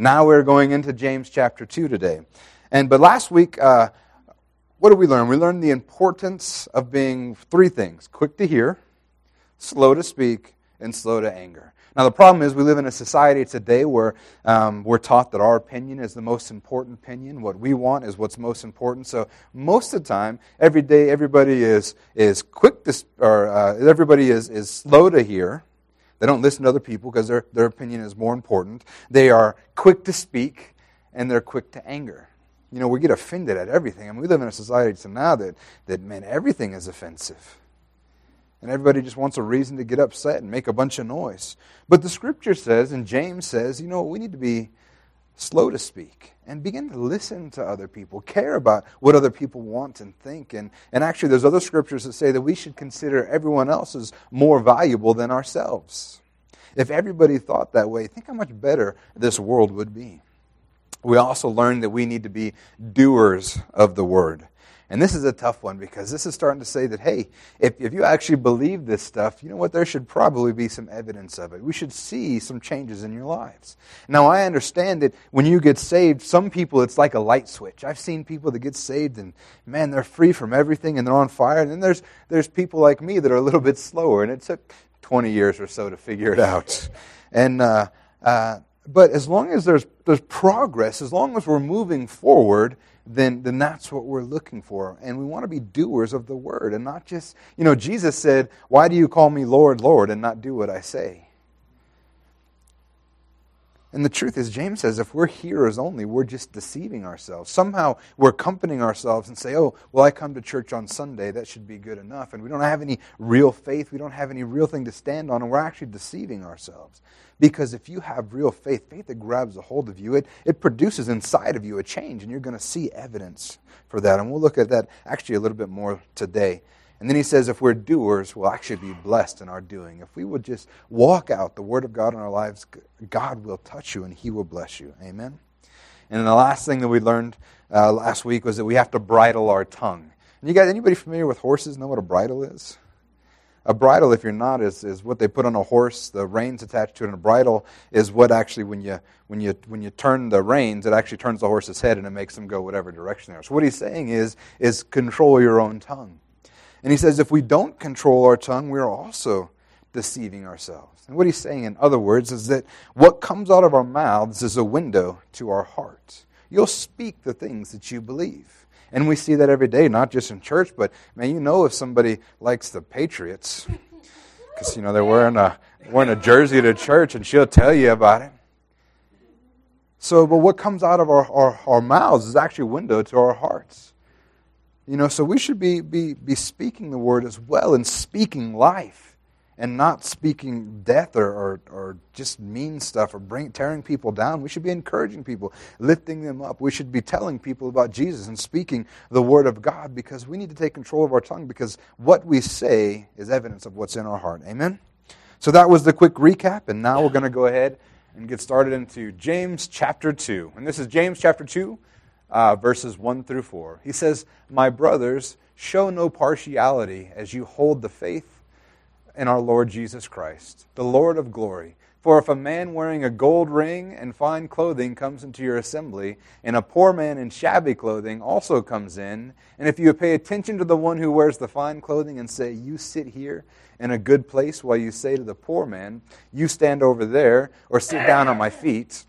Now we're going into James chapter 2 today. And but last week, uh, what did we learn? We learned the importance of being three things quick to hear, slow to speak, and slow to anger. Now, the problem is we live in a society today where um, we're taught that our opinion is the most important opinion. What we want is what's most important. So, most of the time, every day, everybody is, is quick to, or uh, everybody is, is slow to hear. They don't listen to other people because their, their opinion is more important. They are quick to speak, and they're quick to anger. You know, we get offended at everything. I mean, we live in a society now that, that man, everything is offensive. And everybody just wants a reason to get upset and make a bunch of noise. But the scripture says, and James says, you know, we need to be slow to speak and begin to listen to other people, care about what other people want and think. And, and actually, there's other scriptures that say that we should consider everyone else as more valuable than ourselves. If everybody thought that way, think how much better this world would be. We also learn that we need to be doers of the word. And this is a tough one because this is starting to say that, hey, if, if you actually believe this stuff, you know what? There should probably be some evidence of it. We should see some changes in your lives. Now, I understand that when you get saved, some people, it's like a light switch. I've seen people that get saved and, man, they're free from everything and they're on fire. And then there's, there's people like me that are a little bit slower. And it took 20 years or so to figure it out. And, uh, uh, but as long as there's, there's progress, as long as we're moving forward, then, then that's what we're looking for. And we want to be doers of the word and not just, you know, Jesus said, Why do you call me Lord, Lord, and not do what I say? And the truth is, James says, if we're hearers only, we're just deceiving ourselves. Somehow we're accompanying ourselves and say, oh, well, I come to church on Sunday. That should be good enough. And we don't have any real faith. We don't have any real thing to stand on. And we're actually deceiving ourselves. Because if you have real faith, faith that grabs a hold of you, it, it produces inside of you a change. And you're going to see evidence for that. And we'll look at that actually a little bit more today. And then he says, if we're doers, we'll actually be blessed in our doing. If we would just walk out the Word of God in our lives, God will touch you and He will bless you. Amen? And the last thing that we learned uh, last week was that we have to bridle our tongue. And you guys, anybody familiar with horses know what a bridle is? A bridle, if you're not, is, is what they put on a horse. The reins attached to it, and a bridle is what actually, when you, when, you, when you turn the reins, it actually turns the horse's head and it makes them go whatever direction they are. So what he's saying is, is control your own tongue. And he says if we don't control our tongue, we're also deceiving ourselves. And what he's saying, in other words, is that what comes out of our mouths is a window to our heart. You'll speak the things that you believe. And we see that every day, not just in church, but man, you know if somebody likes the Patriots, because you know they're wearing a wearing a jersey to church, and she'll tell you about it. So, but what comes out of our, our, our mouths is actually a window to our hearts. You know, so we should be, be, be speaking the word as well and speaking life and not speaking death or, or, or just mean stuff or bring, tearing people down. We should be encouraging people, lifting them up. We should be telling people about Jesus and speaking the word of God because we need to take control of our tongue because what we say is evidence of what's in our heart. Amen? So that was the quick recap, and now we're going to go ahead and get started into James chapter 2. And this is James chapter 2 uh, verses 1 through 4. He says, My brothers, show no partiality as you hold the faith in our Lord Jesus Christ, the Lord of glory. For if a man wearing a gold ring and fine clothing comes into your assembly, and a poor man in shabby clothing also comes in, and if you pay attention to the one who wears the fine clothing and say, You sit here in a good place, while you say to the poor man, You stand over there, or sit down at my feet,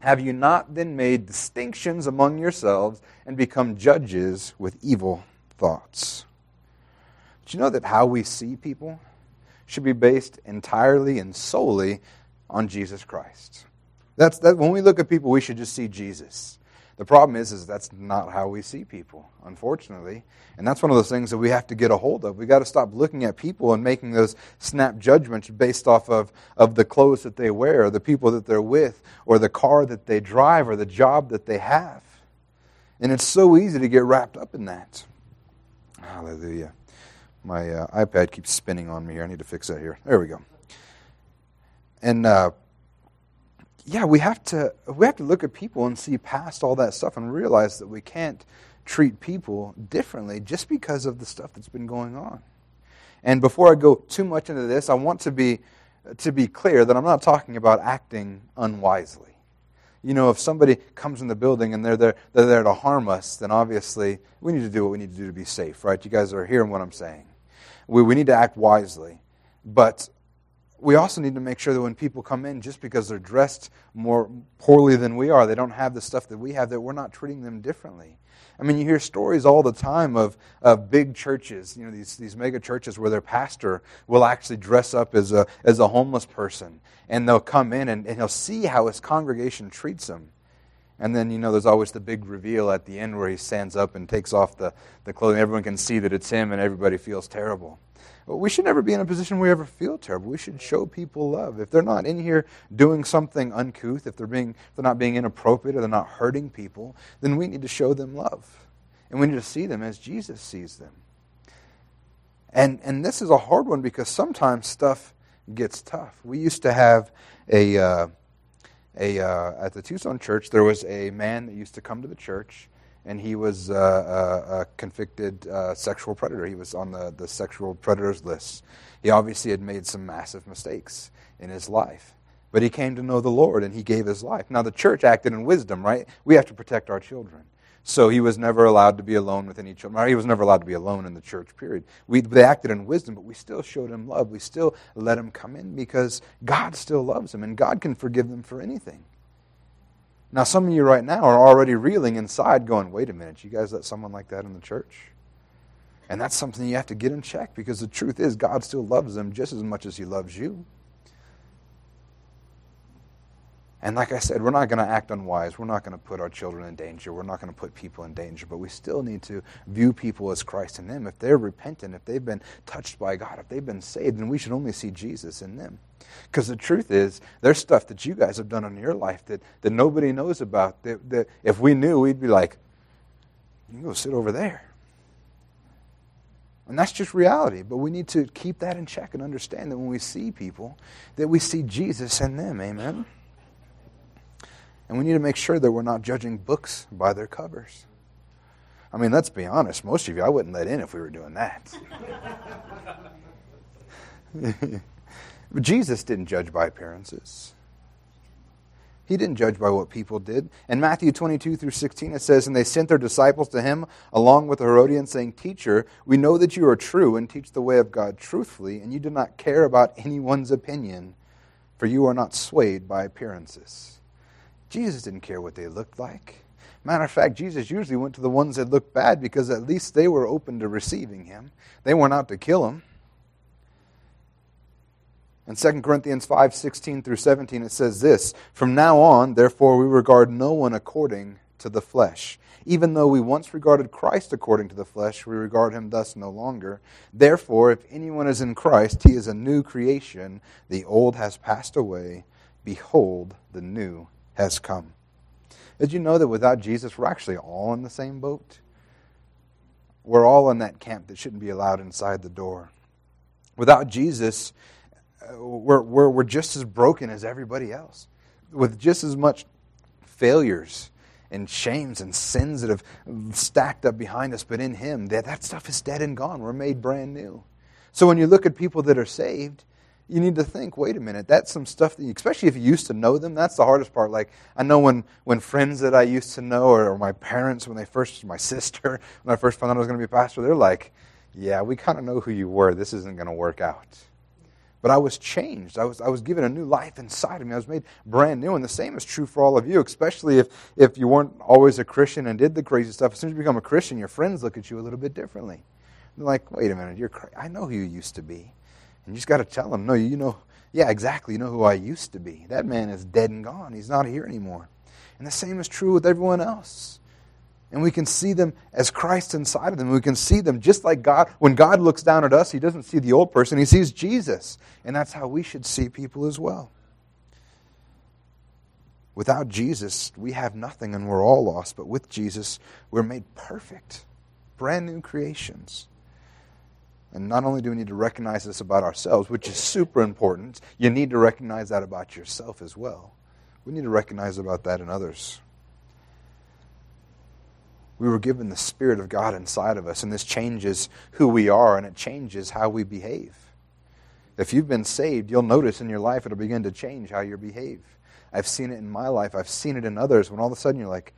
have you not then made distinctions among yourselves and become judges with evil thoughts? Do you know that how we see people should be based entirely and solely on Jesus Christ? That's that when we look at people, we should just see Jesus. The problem is, is that's not how we see people, unfortunately. And that's one of those things that we have to get a hold of. We've got to stop looking at people and making those snap judgments based off of, of the clothes that they wear, or the people that they're with, or the car that they drive, or the job that they have. And it's so easy to get wrapped up in that. Hallelujah. My uh, iPad keeps spinning on me here. I need to fix that here. There we go. And uh, yeah, we have to we have to look at people and see past all that stuff and realize that we can't treat people differently just because of the stuff that's been going on. And before I go too much into this, I want to be to be clear that I'm not talking about acting unwisely. You know, if somebody comes in the building and they're there, they're there to harm us, then obviously we need to do what we need to do to be safe, right? You guys are hearing what I'm saying. We, we need to act wisely. But we also need to make sure that when people come in, just because they're dressed more poorly than we are, they don't have the stuff that we have, that we're not treating them differently. I mean, you hear stories all the time of, of big churches, you know, these, these mega churches where their pastor will actually dress up as a, as a homeless person. And they'll come in and, and he'll see how his congregation treats him. And then, you know, there's always the big reveal at the end where he stands up and takes off the, the clothing. Everyone can see that it's him and everybody feels terrible. We should never be in a position where we ever feel terrible. We should show people love. If they're not in here doing something uncouth, if they're, being, if they're not being inappropriate or they're not hurting people, then we need to show them love. And we need to see them as Jesus sees them. And, and this is a hard one because sometimes stuff gets tough. We used to have a, uh, a uh, at the Tucson church, there was a man that used to come to the church and he was uh, a, a, convicted uh, sexual predator. He was on the, the sexual predators list. He obviously had made some massive mistakes in his life. But he came to know the Lord and he gave his life. Now, the church acted in wisdom, right? We have to protect our children. So he was never allowed to be alone with any children. He was never allowed to be alone in the church, period. We, they acted in wisdom, but we still showed him love. We still let him come in because God still loves him and God can forgive them for anything. Now, some of you right now are already reeling inside, going, wait a minute, you guys let someone like that in the church? And that's something you have to get in check because the truth is, God still loves them just as much as He loves you. And like I said, we're not going to act unwise. We're not going to put our children in danger. We're not going to put people in danger. But we still need to view people as Christ in them. If they're repentant, if they've been touched by God, if they've been saved, then we should only see Jesus in them. Because the truth is, there's stuff that you guys have done in your life that, that nobody knows about. That, that if we knew, we'd be like, you can go sit over there. And that's just reality. But we need to keep that in check and understand that when we see people, that we see Jesus in them. Amen. And we need to make sure that we're not judging books by their covers. I mean, let's be honest. Most of you, I wouldn't let in if we were doing that. Jesus didn't judge by appearances. He didn't judge by what people did. In Matthew 22 through 16, it says, And they sent their disciples to him along with the Herodians, saying, Teacher, we know that you are true and teach the way of God truthfully, and you do not care about anyone's opinion, for you are not swayed by appearances. Jesus didn't care what they looked like. Matter of fact, Jesus usually went to the ones that looked bad because at least they were open to receiving him. They weren't out to kill him. In 2 Corinthians 5 16 through 17, it says this From now on, therefore, we regard no one according to the flesh. Even though we once regarded Christ according to the flesh, we regard him thus no longer. Therefore, if anyone is in Christ, he is a new creation. The old has passed away. Behold, the new has come. Did you know that without Jesus, we're actually all in the same boat? We're all in that camp that shouldn't be allowed inside the door. Without Jesus, uh, we're, we're, we're just as broken as everybody else, with just as much failures and shames and sins that have stacked up behind us. But in Him, that, that stuff is dead and gone. We're made brand new. So when you look at people that are saved, you need to think, wait a minute, that's some stuff that, you, especially if you used to know them, that's the hardest part. Like, I know when, when friends that I used to know, or, or my parents, when they first, my sister, when I first found out I was going to be a pastor, they're like, yeah, we kind of know who you were. This isn't going to work out. But I was changed. I was, I was given a new life inside of me. I was made brand new. And the same is true for all of you, especially if, if you weren't always a Christian and did the crazy stuff. As soon as you become a Christian, your friends look at you a little bit differently. They're like, wait a minute, you're I know who you used to be. And you just got to tell them, no, you know, yeah, exactly. You know who I used to be. That man is dead and gone. He's not here anymore. And the same is true with everyone else. And we can see them as Christ inside of them. We can see them just like God. When God looks down at us, He doesn't see the old person, He sees Jesus. And that's how we should see people as well. Without Jesus, we have nothing and we're all lost. But with Jesus, we're made perfect, brand new creations. And not only do we need to recognize this about ourselves, which is super important, you need to recognize that about yourself as well. We need to recognize about that in others. We were given the Spirit of God inside of us, and this changes who we are and it changes how we behave. If you've been saved, you'll notice in your life it'll begin to change how you behave. I've seen it in my life. I've seen it in others. When all of a sudden you're like,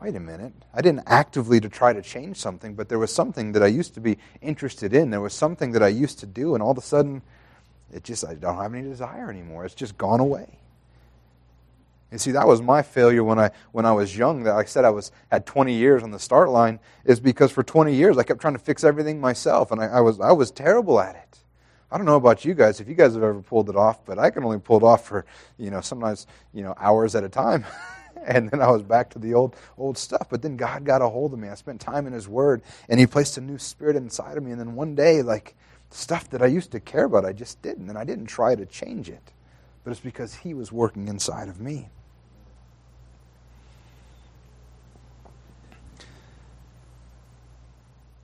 wait a minute. I didn't actively to try to change something, but there was something that I used to be interested in. There was something that I used to do, and all of a sudden, it just I don't have any desire anymore. It's just gone away. You see, that was my failure when I when I was young. That I said I was had 20 years on the start line is because for 20 years I kept trying to fix everything myself, and I, I was I was terrible at it. I don't know about you guys if you guys have ever pulled it off, but I can only pull it off for you know sometimes you know hours at a time. and then I was back to the old old stuff. But then God got a hold of me. I spent time in His Word, and He placed a new spirit inside of me. And then one day, like stuff that I used to care about, I just didn't, and I didn't try to change it. But it's because He was working inside of me.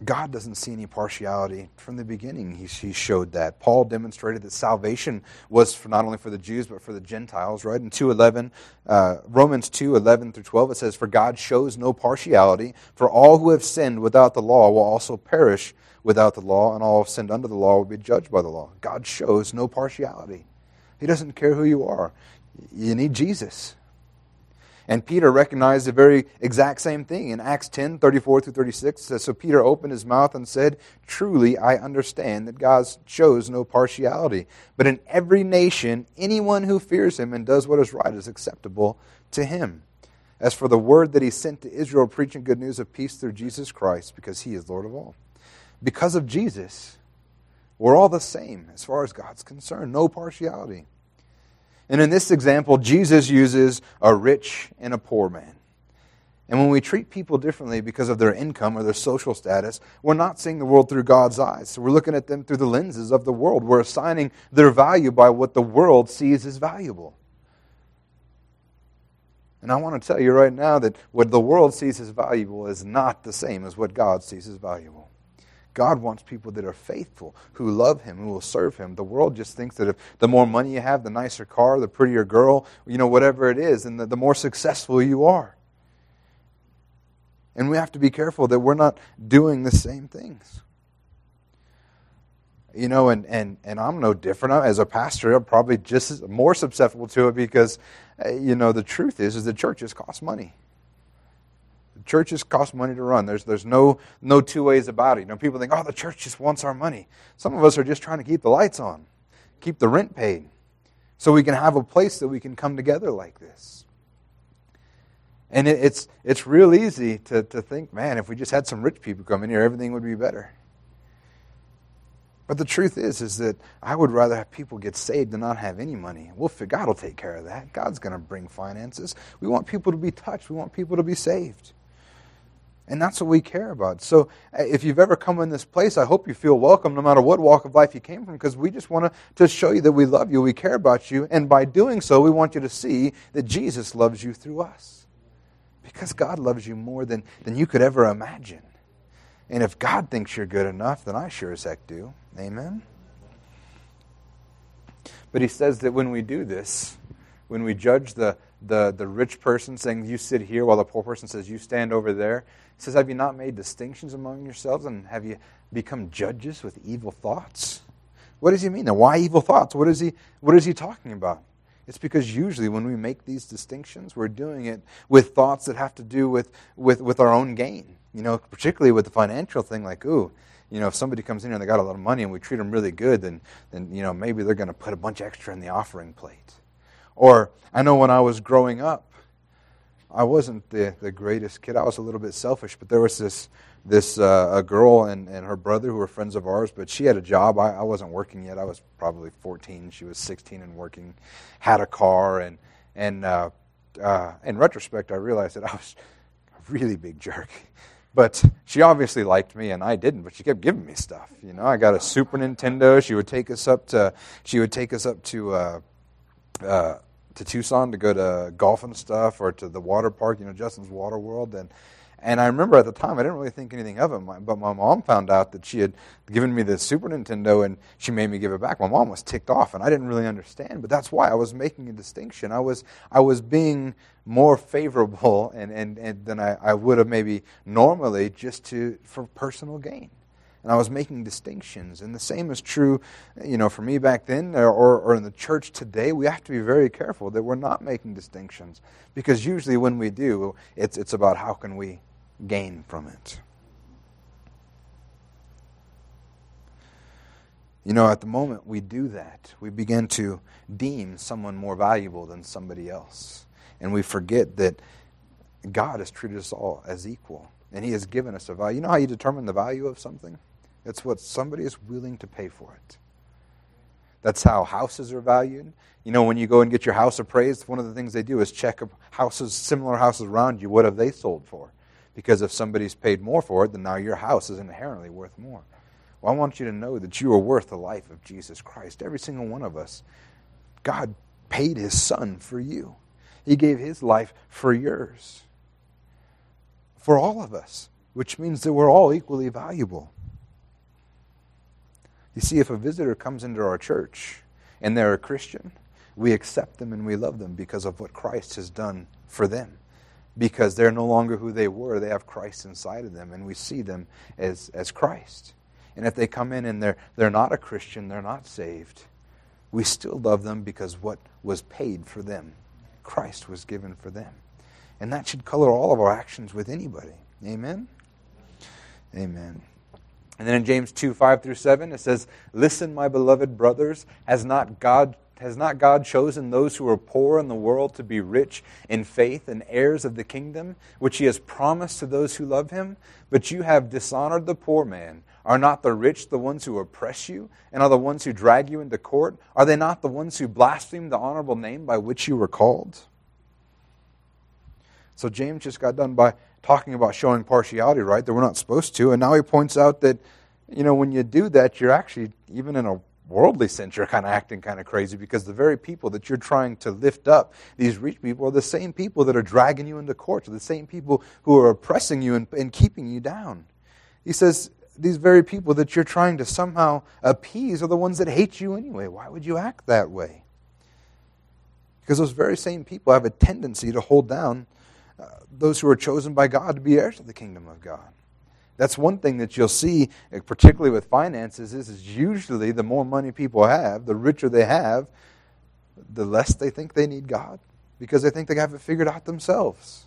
God doesn't see any partiality from the beginning. He, he, showed that. Paul demonstrated that salvation was for not only for the Jews but for the Gentiles. Right in two eleven, uh, Romans two eleven through twelve, it says, "For God shows no partiality. For all who have sinned without the law will also perish without the law, and all who have sinned under the law will be judged by the law." God shows no partiality. He doesn't care who you are. You need Jesus. And Peter recognized the very exact same thing. In Acts 10 34 through 36, says, So Peter opened his mouth and said, Truly I understand that God shows no partiality. But in every nation, anyone who fears him and does what is right is acceptable to him. As for the word that he sent to Israel, preaching good news of peace through Jesus Christ, because he is Lord of all. Because of Jesus, we're all the same as far as God's concerned. No partiality. And in this example, Jesus uses a rich and a poor man. And when we treat people differently because of their income or their social status, we're not seeing the world through God's eyes. So we're looking at them through the lenses of the world. We're assigning their value by what the world sees as valuable. And I want to tell you right now that what the world sees as valuable is not the same as what God sees as valuable. God wants people that are faithful, who love Him, who will serve Him. The world just thinks that if the more money you have, the nicer car, the prettier girl, you know, whatever it is, and the, the more successful you are. And we have to be careful that we're not doing the same things. You know, and, and, and I'm no different. As a pastor, I'm probably just more susceptible to it because, uh, you know, the truth is, is the churches cost money churches cost money to run. There's, there's no, no two ways about it. You know, people think, oh, the church just wants our money. Some of us are just trying to keep the lights on, keep the rent paid, so we can have a place that we can come together like this. And it, it's, it's real easy to, to think, man, if we just had some rich people come in here, everything would be better. But the truth is, is that I would rather have people get saved than not have any money. We'll, God will take care of that. God's going to bring finances. We want people to be touched. We want people to be saved. And that's what we care about. So uh, if you've ever come in this place, I hope you feel welcome no matter what walk of life you came from because we just want to show you that we love you, we care about you, and by doing so, we want you to see that Jesus loves you through us. Because God loves you more than, than you could ever imagine. And if God thinks you're good enough, then I sure as heck do. Amen? But he says that when we do this, when we judge the, the, the rich person saying, You sit here, while the poor person says, You stand over there, he says, Have you not made distinctions among yourselves? And have you become judges with evil thoughts? What does he mean? Now, why evil thoughts? What is he, what is he talking about? It's because usually when we make these distinctions, we're doing it with thoughts that have to do with, with, with our own gain. You know, particularly with the financial thing, like, ooh, you know, if somebody comes in here and they got a lot of money and we treat them really good, then, then you know, maybe they're going to put a bunch extra in the offering plate. Or I know when I was growing up, I wasn't the, the greatest kid. I was a little bit selfish, but there was this this uh, a girl and, and her brother who were friends of ours, but she had a job. I, I wasn't working yet. I was probably 14. She was 16 and working, had a car, and and uh, uh, in retrospect, I realized that I was a really big jerk. But she obviously liked me, and I didn't. But she kept giving me stuff. You know, I got a Super Nintendo. She would take us up to she would take us up to uh, uh, to Tucson to go to golf and stuff, or to the water park, you know, Justin's Water World, and and I remember at the time I didn't really think anything of it, but my mom found out that she had given me the Super Nintendo and she made me give it back. My mom was ticked off, and I didn't really understand, but that's why I was making a distinction. I was I was being more favorable and, and, and than I, I would have maybe normally just to for personal gain. And I was making distinctions. And the same is true, you know, for me back then uh, or, or in the church today. We have to be very careful that we're not making distinctions because usually when we do, it's, it's about how can we gain from it. You know, at the moment we do that, we begin to deem someone more valuable than somebody else. And we forget that God has treated us all as equal. And He has given us a value. You know how you determine the value of something? It's what somebody is willing to pay for it. That's how houses are valued. You know, when you go and get your house appraised, one of the things they do is check houses, similar houses around you. What have they sold for? Because if somebody's paid more for it, then now your house is inherently worth more. Well, I want you to know that you are worth the life of Jesus Christ. Every single one of us. God paid his son for you, he gave his life for yours. For all of us, which means that we're all equally valuable. You see, if a visitor comes into our church and they're a Christian, we accept them and we love them because of what Christ has done for them. Because they're no longer who they were, they have Christ inside of them, and we see them as, as Christ. And if they come in and they're, they're not a Christian, they're not saved, we still love them because what was paid for them, Christ was given for them. And that should color all of our actions with anybody. Amen? Amen. And then in James 2 5 through 7, it says, Listen, my beloved brothers, has not God has not God chosen those who are poor in the world to be rich in faith and heirs of the kingdom, which he has promised to those who love him? But you have dishonored the poor man. Are not the rich the ones who oppress you, and are the ones who drag you into court? Are they not the ones who blaspheme the honorable name by which you were called? So James just got done by talking about showing partiality, right? That we're not supposed to. And now he points out that, you know, when you do that, you're actually, even in a worldly sense, you're kind of acting kind of crazy because the very people that you're trying to lift up, these rich people, are the same people that are dragging you into court, are the same people who are oppressing you and, and keeping you down. He says, these very people that you're trying to somehow appease are the ones that hate you anyway. Why would you act that way? Because those very same people have a tendency to hold down uh, those who are chosen by God to be heirs of the kingdom of God. That's one thing that you'll see, uh, particularly with finances, is, is usually the more money people have, the richer they have, the less they think they need God because they think they have it figured out themselves.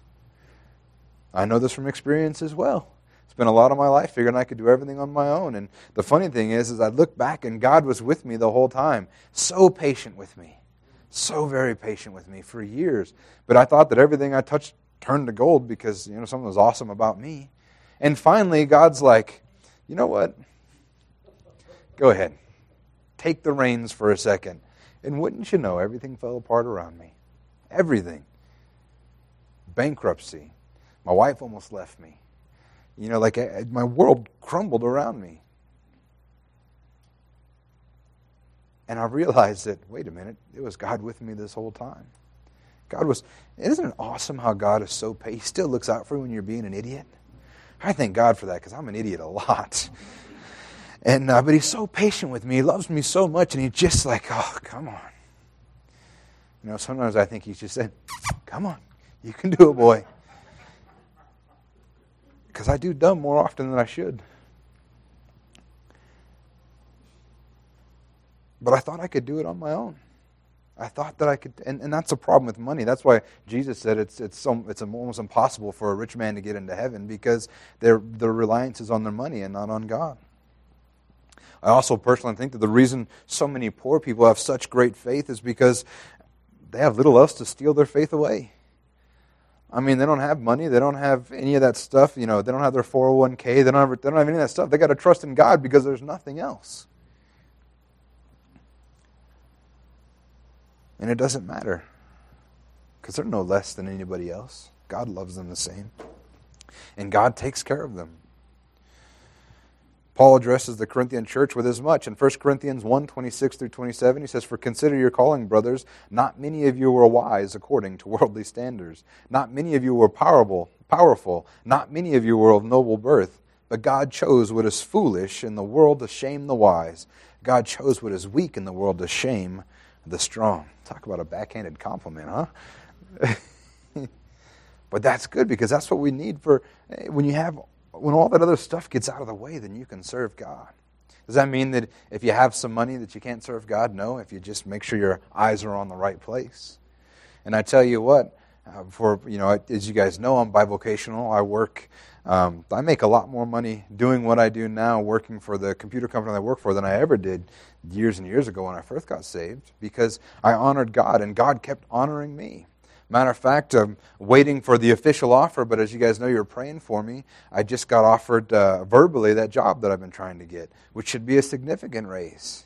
I know this from experience as well. Spent a lot of my life figuring I could do everything on my own. And the funny thing is, is I look back and God was with me the whole time, so patient with me, so very patient with me for years. But I thought that everything I touched turned to gold because, you know, something was awesome about me. And finally, God's like, you know what? Go ahead. Take the reins for a second. And wouldn't you know, everything fell apart around me. Everything. Bankruptcy. My wife almost left me. You know, like I, my world crumbled around me. And I realized that, wait a minute, it was God with me this whole time. God was, isn't it awesome how God is so patient? He still looks out for you when you're being an idiot. I thank God for that because I'm an idiot a lot. And, uh, but he's so patient with me. He loves me so much, and he's just like, oh, come on. You know, sometimes I think he's just said, come on, you can do it, boy. Because I do dumb more often than I should. But I thought I could do it on my own. I thought that I could, and, and that's a problem with money. That's why Jesus said it's, it's, so, it's almost impossible for a rich man to get into heaven because their, their reliance is on their money and not on God. I also personally think that the reason so many poor people have such great faith is because they have little else to steal their faith away. I mean, they don't have money. They don't have any of that stuff. You know, they don't have their 401k. They don't have, they don't have any of that stuff. They got to trust in God because there's nothing else. And it doesn't matter because they're no less than anybody else. God loves them the same. And God takes care of them. Paul addresses the Corinthian church with as much. In 1 Corinthians 1 26 through 27, he says, For consider your calling, brothers. Not many of you were wise according to worldly standards. Not many of you were powerful, powerful. Not many of you were of noble birth. But God chose what is foolish in the world to shame the wise. God chose what is weak in the world to shame the strong. Talk about a backhanded compliment, huh? but that's good because that's what we need for when you have when all that other stuff gets out of the way, then you can serve God. Does that mean that if you have some money that you can't serve God? No, if you just make sure your eyes are on the right place. And I tell you what, uh, for you know, as you guys know, I'm bivocational. I work. Um, I make a lot more money doing what I do now, working for the computer company I work for, than I ever did years and years ago when I first got saved, because I honored God and God kept honoring me. Matter of fact, I'm waiting for the official offer, but as you guys know, you're praying for me. I just got offered uh, verbally that job that I've been trying to get, which should be a significant raise.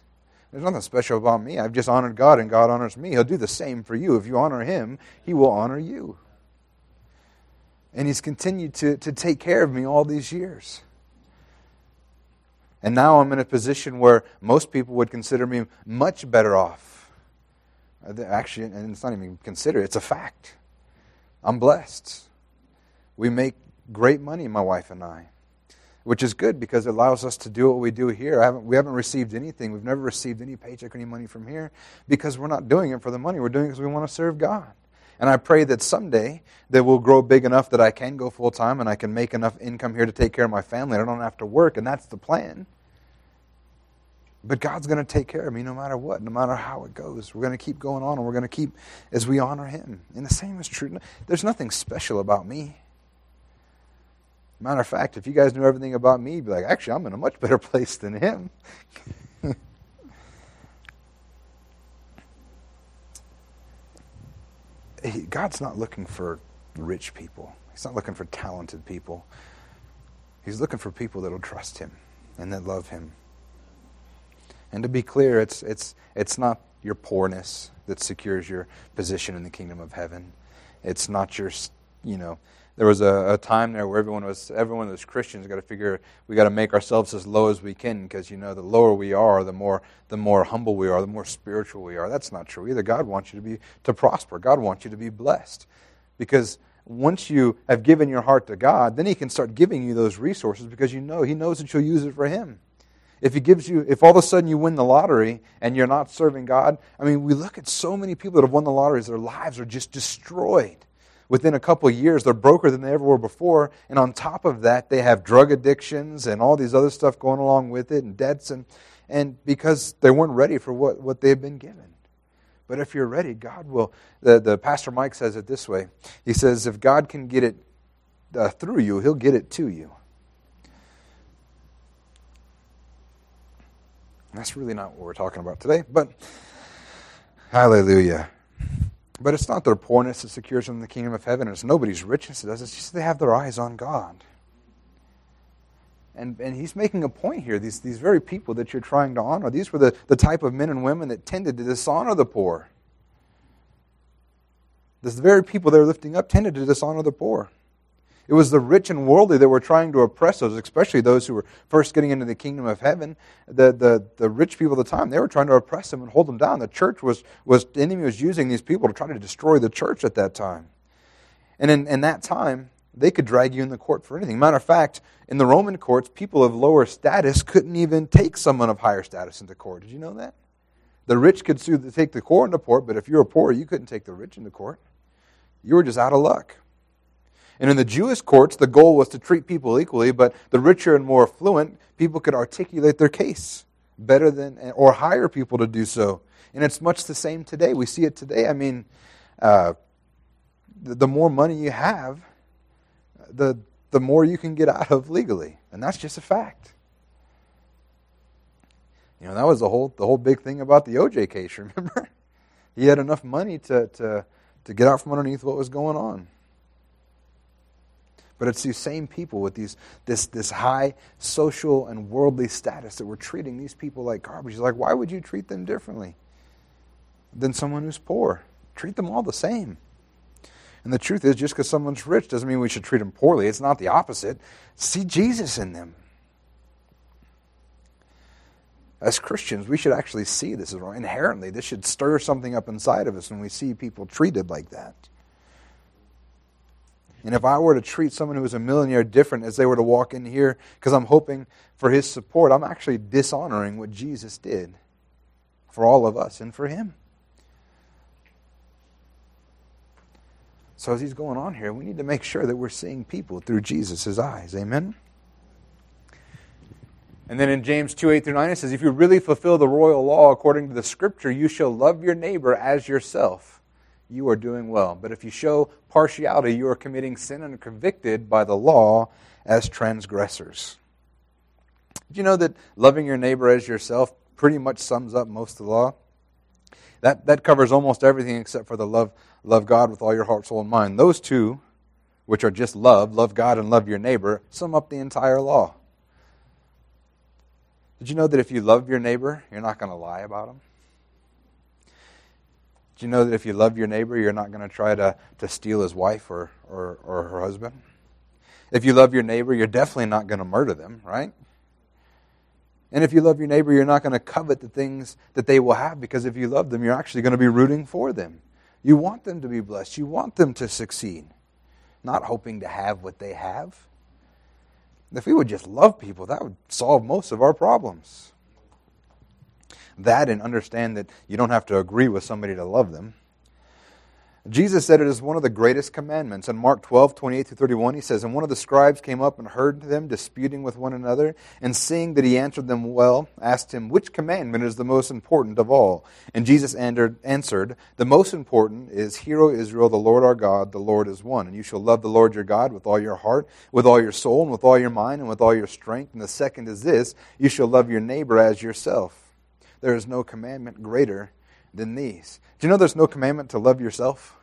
There's nothing special about me. I've just honored God, and God honors me. He'll do the same for you. If you honor Him, He will honor you. And He's continued to, to take care of me all these years. And now I'm in a position where most people would consider me much better off. Uh, actually, and it's not even considered, it's a fact. I'm blessed. We make great money, my wife and I which is good because it allows us to do what we do here. Haven't, we haven't received anything. We've never received any paycheck or any money from here because we're not doing it for the money. We're doing it because we want to serve God. And I pray that someday that we'll grow big enough that I can go full time and I can make enough income here to take care of my family. I don't have to work, and that's the plan. But God's going to take care of me no matter what, no matter how it goes. We're going to keep going on and we're going to keep as we honor Him. And the same is true. There's nothing special about me. Matter of fact, if you guys knew everything about me, you'd be like, actually, I'm in a much better place than him. God's not looking for rich people. He's not looking for talented people. He's looking for people that will trust him and that love him. And to be clear, it's, it's, it's not your poorness that secures your position in the kingdom of heaven. It's not your, you know, there was a, a, time there where everyone was everyone was Christians got to figure we got to make ourselves as low as we can because you know the lower we are, the more the more humble we are, the more spiritual we are. That's not true either. God wants you to be to prosper. God wants you to be blessed because once you have given your heart to God, then He can start giving you those resources because you know He knows that you'll use it for Him. If He gives you, if all of a sudden you win the lottery and you're not serving God, I mean, we look at so many people that have won the lotteries; their lives are just destroyed within a couple years, they're broker than they ever were before. And on top of that, they have drug addictions and all these other stuff going along with it and debts and, and because they weren't ready for what, what they've been given. But if you're ready, God will. The, the Pastor Mike says it this way. He says, if God can get it uh, through you, he'll get it to you. That's really not what we're talking about today, but hallelujah. But it's not their poorness that secures them the kingdom of heaven. It's nobody's richness that does. It's just they have their eyes on God. And, and he's making a point here. These, these very people that you're trying to honor, these were the, the type of men and women that tended to dishonor the poor. The very people they're lifting up tended to dishonor the poor. It was the rich and worldly that were trying to oppress those, especially those who were first getting into the kingdom of heaven. The, the, the rich people of the time, they were trying to oppress them and hold them down. The church was, was, the enemy was using these people to try to destroy the church at that time. And in, in that time, they could drag you in the court for anything. Matter of fact, in the Roman courts, people of lower status couldn't even take someone of higher status into court. Did you know that? The rich could sue, to take the poor into court, but if you were poor, you couldn't take the rich into court. You were just out of luck. And in the Jewish courts, the goal was to treat people equally, but the richer and more affluent people could articulate their case better than, or hire people to do so. And it's much the same today. We see it today. I mean, uh, the, more money you have, the, the more you can get out of legally. And that's just a fact. You know, that was the whole, the whole big thing about the OJ case, remember? he had enough money to, to, to get out from underneath what was going on. But it's these same people with these, this, this high social and worldly status that we're treating these people like garbage. Like, why would you treat them differently than someone who's poor? Treat them all the same. And the truth is, just because someone's rich doesn't mean we should treat them poorly. It's not the opposite. See Jesus in them. As Christians, we should actually see this as wrong. Inherently, this should stir something up inside of us when we see people treated like that. And if I were to treat someone who is a millionaire different as they were to walk in here because I'm hoping for his support, I'm actually dishonoring what Jesus did for all of us and for him. So as he's going on here, we need to make sure that we're seeing people through Jesus' eyes. Amen? And then in James 2 8 through 9, it says, If you really fulfill the royal law according to the scripture, you shall love your neighbor as yourself. You are doing well. But if you show partiality, you are committing sin and are convicted by the law as transgressors. Did you know that loving your neighbor as yourself pretty much sums up most of the law? That, that covers almost everything except for the love, love God with all your heart, soul, and mind. Those two, which are just love, love God and love your neighbor, sum up the entire law. Did you know that if you love your neighbor, you're not going to lie about him? You know that if you love your neighbor, you're not going to try to, to steal his wife or, or, or her husband? If you love your neighbor, you're definitely not going to murder them, right? And if you love your neighbor, you're not going to covet the things that they will have because if you love them, you're actually going to be rooting for them. You want them to be blessed, you want them to succeed, not hoping to have what they have. If we would just love people, that would solve most of our problems. That and understand that you don't have to agree with somebody to love them. Jesus said it is one of the greatest commandments. In Mark 12, 28 through 31, he says, And one of the scribes came up and heard them disputing with one another, and seeing that he answered them well, asked him, Which commandment is the most important of all? And Jesus answered, The most important is, Hear, O Israel, the Lord our God, the Lord is one. And you shall love the Lord your God with all your heart, with all your soul, and with all your mind, and with all your strength. And the second is this, You shall love your neighbor as yourself. There is no commandment greater than these. Do you know there's no commandment to love yourself?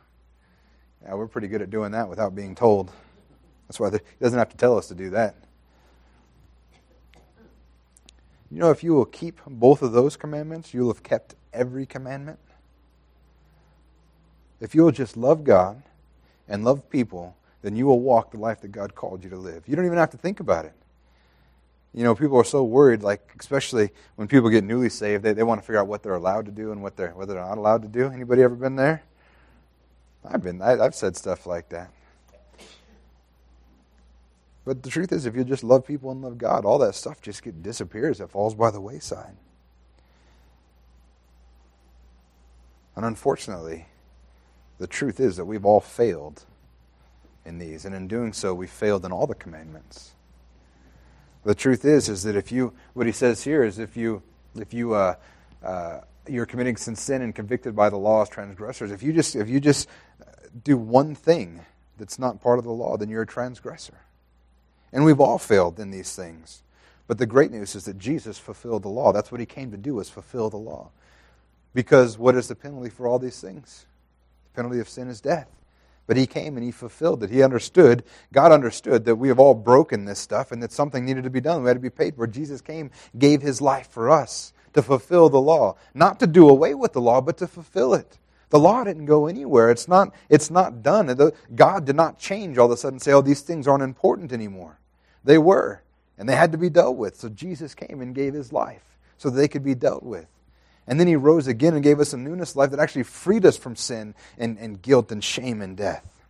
Yeah, we're pretty good at doing that without being told. That's why he doesn't have to tell us to do that. You know, if you will keep both of those commandments, you'll have kept every commandment. If you'll just love God and love people, then you will walk the life that God called you to live. You don't even have to think about it. You know, people are so worried, like especially when people get newly saved, they, they want to figure out what they're allowed to do and what they're what they're not allowed to do. Anybody ever been there? I've been I, I've said stuff like that. But the truth is, if you just love people and love God, all that stuff just get, disappears. It falls by the wayside. And unfortunately, the truth is that we've all failed in these, and in doing so, we failed in all the commandments. The truth is, is that if you, what he says here is, if you, if you, uh, uh, you're committing sin and convicted by the law as transgressors, if you just, if you just do one thing that's not part of the law, then you're a transgressor. And we've all failed in these things. But the great news is that Jesus fulfilled the law. That's what he came to do, was fulfill the law. Because what is the penalty for all these things? The penalty of sin is death. But he came and he fulfilled it. He understood, God understood that we have all broken this stuff and that something needed to be done. We had to be paid for. Jesus came, gave his life for us to fulfill the law. Not to do away with the law, but to fulfill it. The law didn't go anywhere. It's not, it's not done. God did not change all of a sudden say, oh, these things aren't important anymore. They were, and they had to be dealt with. So Jesus came and gave his life so that they could be dealt with. And then he rose again and gave us a newness of life that actually freed us from sin and, and guilt and shame and death.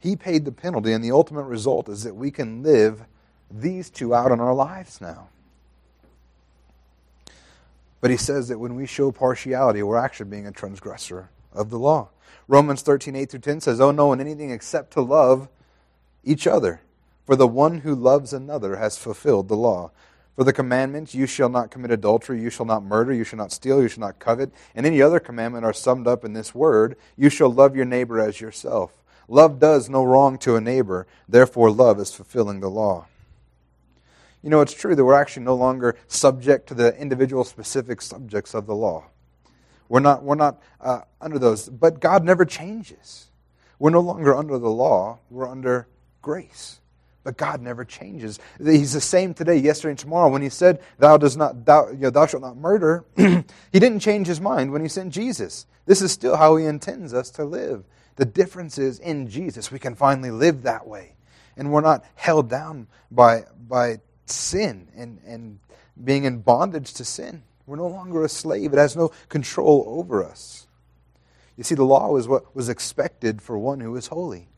He paid the penalty, and the ultimate result is that we can live these two out in our lives now. But he says that when we show partiality, we're actually being a transgressor of the law. Romans 13, 8 through 10 says, Oh, no, in anything except to love each other. For the one who loves another has fulfilled the law. For the commandments, you shall not commit adultery, you shall not murder, you shall not steal, you shall not covet, and any other commandment are summed up in this word you shall love your neighbor as yourself. Love does no wrong to a neighbor, therefore, love is fulfilling the law. You know, it's true that we're actually no longer subject to the individual specific subjects of the law. We're not, we're not uh, under those. But God never changes. We're no longer under the law, we're under grace. But God never changes. He's the same today, yesterday, and tomorrow. When He said, "Thou does not, thou, you know, thou shalt not murder," He didn't change His mind when He sent Jesus. This is still how He intends us to live. The difference is in Jesus, we can finally live that way, and we're not held down by by sin and, and being in bondage to sin. We're no longer a slave, it has no control over us. You see, the law was what was expected for one who is holy.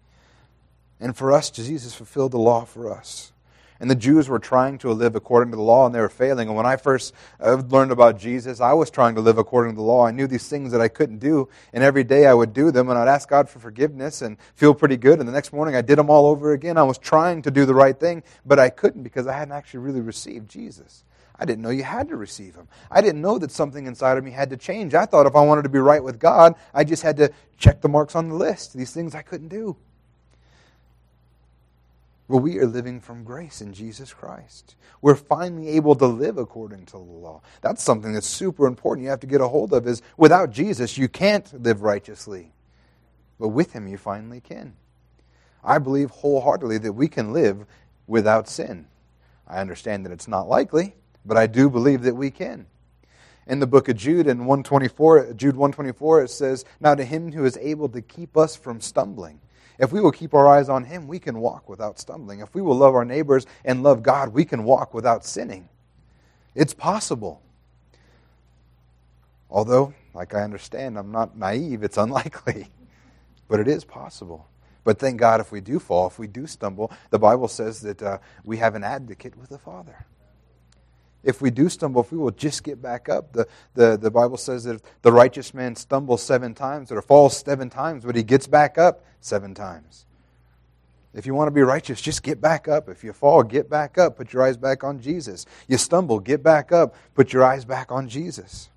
And for us, Jesus fulfilled the law for us. And the Jews were trying to live according to the law and they were failing. And when I first uh, learned about Jesus, I was trying to live according to the law. I knew these things that I couldn't do. And every day I would do them and I'd ask God for forgiveness and feel pretty good. And the next morning I did them all over again. I was trying to do the right thing, but I couldn't because I hadn't actually really received Jesus. I didn't know you had to receive him. I didn't know that something inside of me had to change. I thought if I wanted to be right with God, I just had to check the marks on the list. These things I couldn't do. Well, we are living from grace in Jesus Christ. We're finally able to live according to the law. That's something that's super important you have to get a hold of is without Jesus you can't live righteously. But with him you finally can. I believe wholeheartedly that we can live without sin. I understand that it's not likely, but I do believe that we can. In the book of Jude in 124, Jude 124 it says, "Now to him who is able to keep us from stumbling if we will keep our eyes on Him, we can walk without stumbling. If we will love our neighbors and love God, we can walk without sinning. It's possible. Although, like I understand, I'm not naive, it's unlikely. But it is possible. But thank God if we do fall, if we do stumble, the Bible says that uh, we have an advocate with the Father if we do stumble, if we will just get back up. The, the, the Bible says that the righteous man stumbles seven times or falls seven times, but he gets back up seven times. If you want to be righteous, just get back up. If you fall, get back up. Put your eyes back on Jesus. You stumble, get back up. Put your eyes back on Jesus.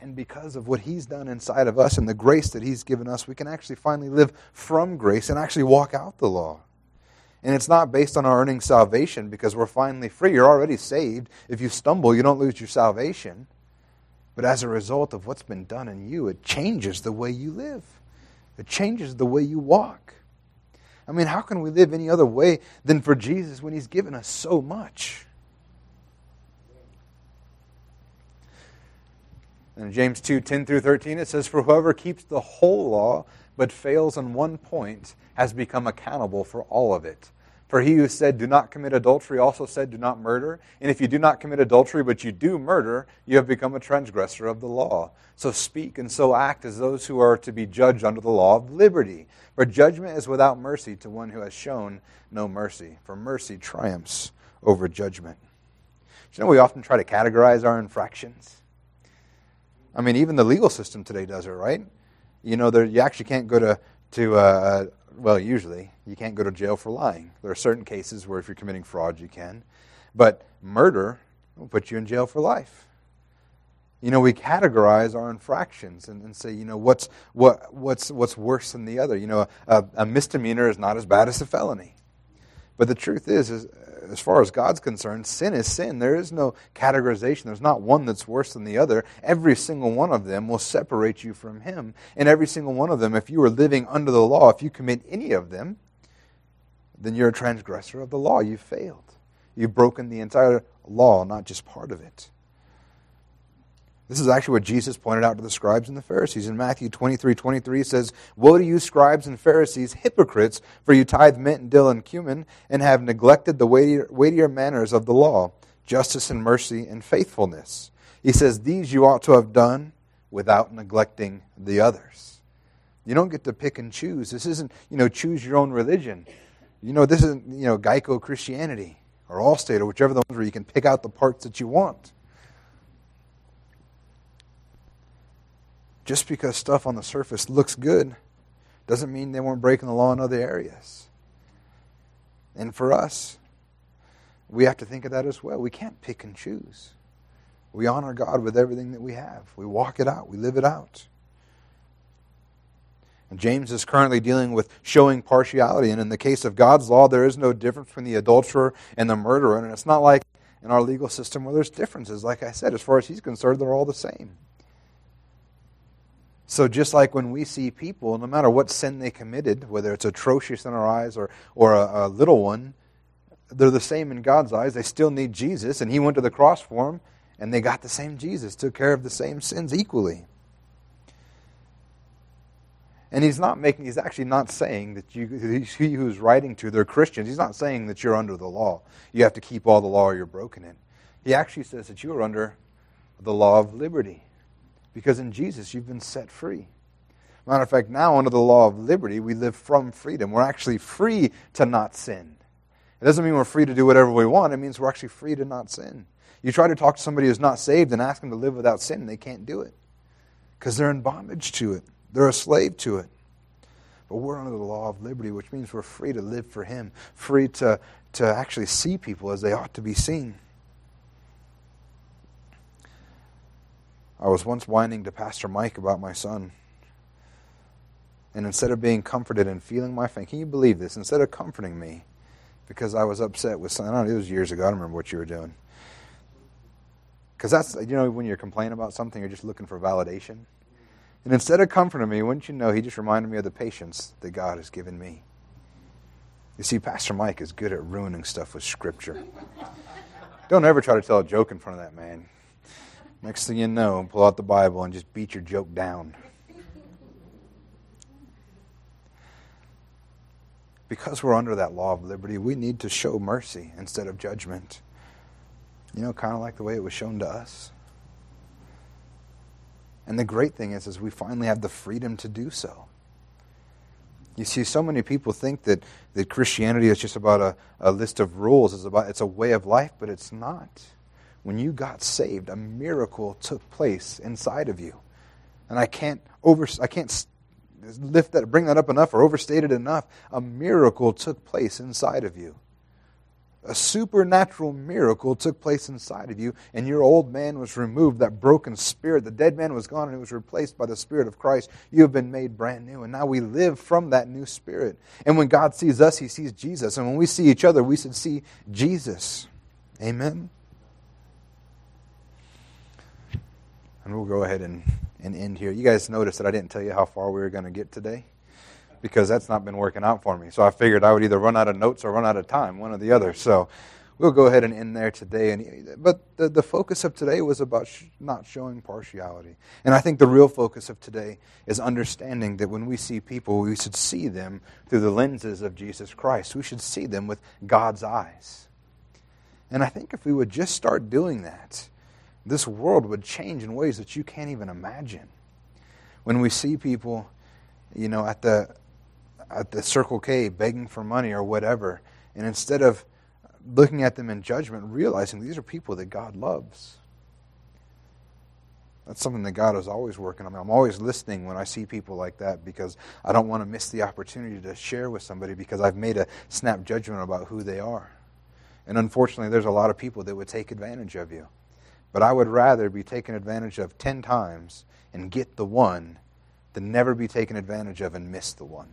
And because of what He's done inside of us and the grace that He's given us, we can actually finally live from grace and actually walk out the law. And it's not based on our earning salvation because we're finally free. You're already saved. If you stumble, you don't lose your salvation. But as a result of what's been done in you, it changes the way you live, it changes the way you walk. I mean, how can we live any other way than for Jesus when He's given us so much? In James 2 10 through 13, it says, For whoever keeps the whole law but fails in one point has become accountable for all of it. For he who said, Do not commit adultery, also said, Do not murder. And if you do not commit adultery, but you do murder, you have become a transgressor of the law. So speak and so act as those who are to be judged under the law of liberty. For judgment is without mercy to one who has shown no mercy. For mercy triumphs over judgment. you know, we often try to categorize our infractions. I mean, even the legal system today does it, right? You know, there, you actually can't go to, to uh, well, usually, you can't go to jail for lying. There are certain cases where if you're committing fraud, you can. But murder will put you in jail for life. You know, we categorize our infractions and, and say, you know, what's, what, what's, what's worse than the other. You know, a, a misdemeanor is not as bad as a felony. But the truth is, is as far as God's concerned, sin is sin. There is no categorization. There's not one that's worse than the other. Every single one of them will separate you from Him. And every single one of them, if you are living under the law, if you commit any of them, then you're a transgressor of the law. You've failed. You've broken the entire law, not just part of it. This is actually what Jesus pointed out to the scribes and the Pharisees. In Matthew 23 23 says, Woe to you, scribes and Pharisees, hypocrites, for you tithe mint and dill and cumin, and have neglected the weightier, weightier manners of the law, justice and mercy and faithfulness. He says, These you ought to have done without neglecting the others. You don't get to pick and choose. This isn't, you know, choose your own religion. You know, this isn't, you know, Geico Christianity or Allstate or whichever the ones where you can pick out the parts that you want. Just because stuff on the surface looks good doesn't mean they weren't breaking the law in other areas. And for us, we have to think of that as well. We can't pick and choose. We honor God with everything that we have. We walk it out, we live it out. And James is currently dealing with showing partiality. And in the case of God's law, there is no difference between the adulterer and the murderer. And it's not like in our legal system where there's differences. Like I said, as far as he's concerned, they're all the same. So, just like when we see people, no matter what sin they committed, whether it's atrocious in our eyes or, or a, a little one, they're the same in God's eyes. They still need Jesus, and He went to the cross for them, and they got the same Jesus, took care of the same sins equally. And he's not making, he's actually not saying that you, he who's writing to, they're Christians. He's not saying that you're under the law. You have to keep all the law or you're broken in. He actually says that you are under the law of liberty. Because in Jesus, you've been set free. Matter of fact, now under the law of liberty, we live from freedom. We're actually free to not sin. It doesn't mean we're free to do whatever we want. It means we're actually free to not sin. You try to talk to somebody who's not saved and ask them to live without sin, they can't do it because they're in bondage to it, they're a slave to it. But we're under the law of liberty, which means we're free to live for Him, free to, to actually see people as they ought to be seen. I was once whining to Pastor Mike about my son. And instead of being comforted and feeling my pain, can you believe this? Instead of comforting me, because I was upset with something, I don't know, it was years ago, I don't remember what you were doing. Because that's, you know, when you're complaining about something, you're just looking for validation. And instead of comforting me, wouldn't you know, he just reminded me of the patience that God has given me. You see, Pastor Mike is good at ruining stuff with Scripture. Don't ever try to tell a joke in front of that man. Next thing you know, pull out the Bible and just beat your joke down. Because we're under that law of liberty, we need to show mercy instead of judgment. You know, kind of like the way it was shown to us. And the great thing is, is we finally have the freedom to do so. You see, so many people think that, that Christianity is just about a, a list of rules. It's about it's a way of life, but it's not. When you got saved, a miracle took place inside of you. And I can't over I can't lift that bring that up enough or overstate it enough. A miracle took place inside of you a supernatural miracle took place inside of you, and your old man was removed, that broken spirit. The dead man was gone, and it was replaced by the Spirit of Christ. You have been made brand new, and now we live from that new spirit. And when God sees us, he sees Jesus. And when we see each other, we should see Jesus. Amen? And we'll go ahead and, and end here. You guys noticed that I didn't tell you how far we were going to get today? because that's not been working out for me. So I figured I would either run out of notes or run out of time, one or the other. So we'll go ahead and end there today. And, but the, the focus of today was about sh- not showing partiality. And I think the real focus of today is understanding that when we see people, we should see them through the lenses of Jesus Christ. We should see them with God's eyes. And I think if we would just start doing that, this world would change in ways that you can't even imagine. When we see people, you know, at the at the Circle K begging for money or whatever. And instead of looking at them in judgment, realizing these are people that God loves. That's something that God is always working on. I'm always listening when I see people like that because I don't want to miss the opportunity to share with somebody because I've made a snap judgment about who they are. And unfortunately, there's a lot of people that would take advantage of you. But I would rather be taken advantage of 10 times and get the one than never be taken advantage of and miss the one.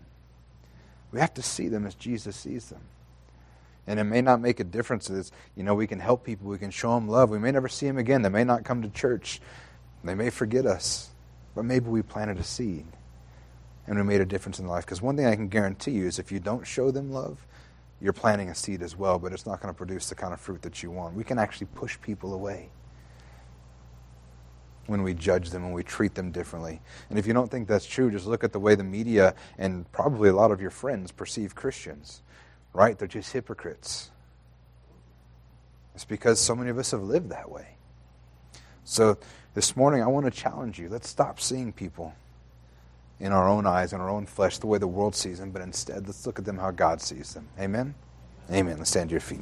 We have to see them as Jesus sees them. And it may not make a difference. It's, you know, we can help people. We can show them love. We may never see them again. They may not come to church. They may forget us. But maybe we planted a seed and we made a difference in life. Because one thing I can guarantee you is if you don't show them love, you're planting a seed as well, but it's not going to produce the kind of fruit that you want. We can actually push people away when we judge them, when we treat them differently. And if you don't think that's true, just look at the way the media and probably a lot of your friends perceive Christians, right? They're just hypocrites. It's because so many of us have lived that way. So this morning, I want to challenge you. Let's stop seeing people in our own eyes, in our own flesh, the way the world sees them, but instead, let's look at them how God sees them. Amen? Amen. Let's stand to your feet.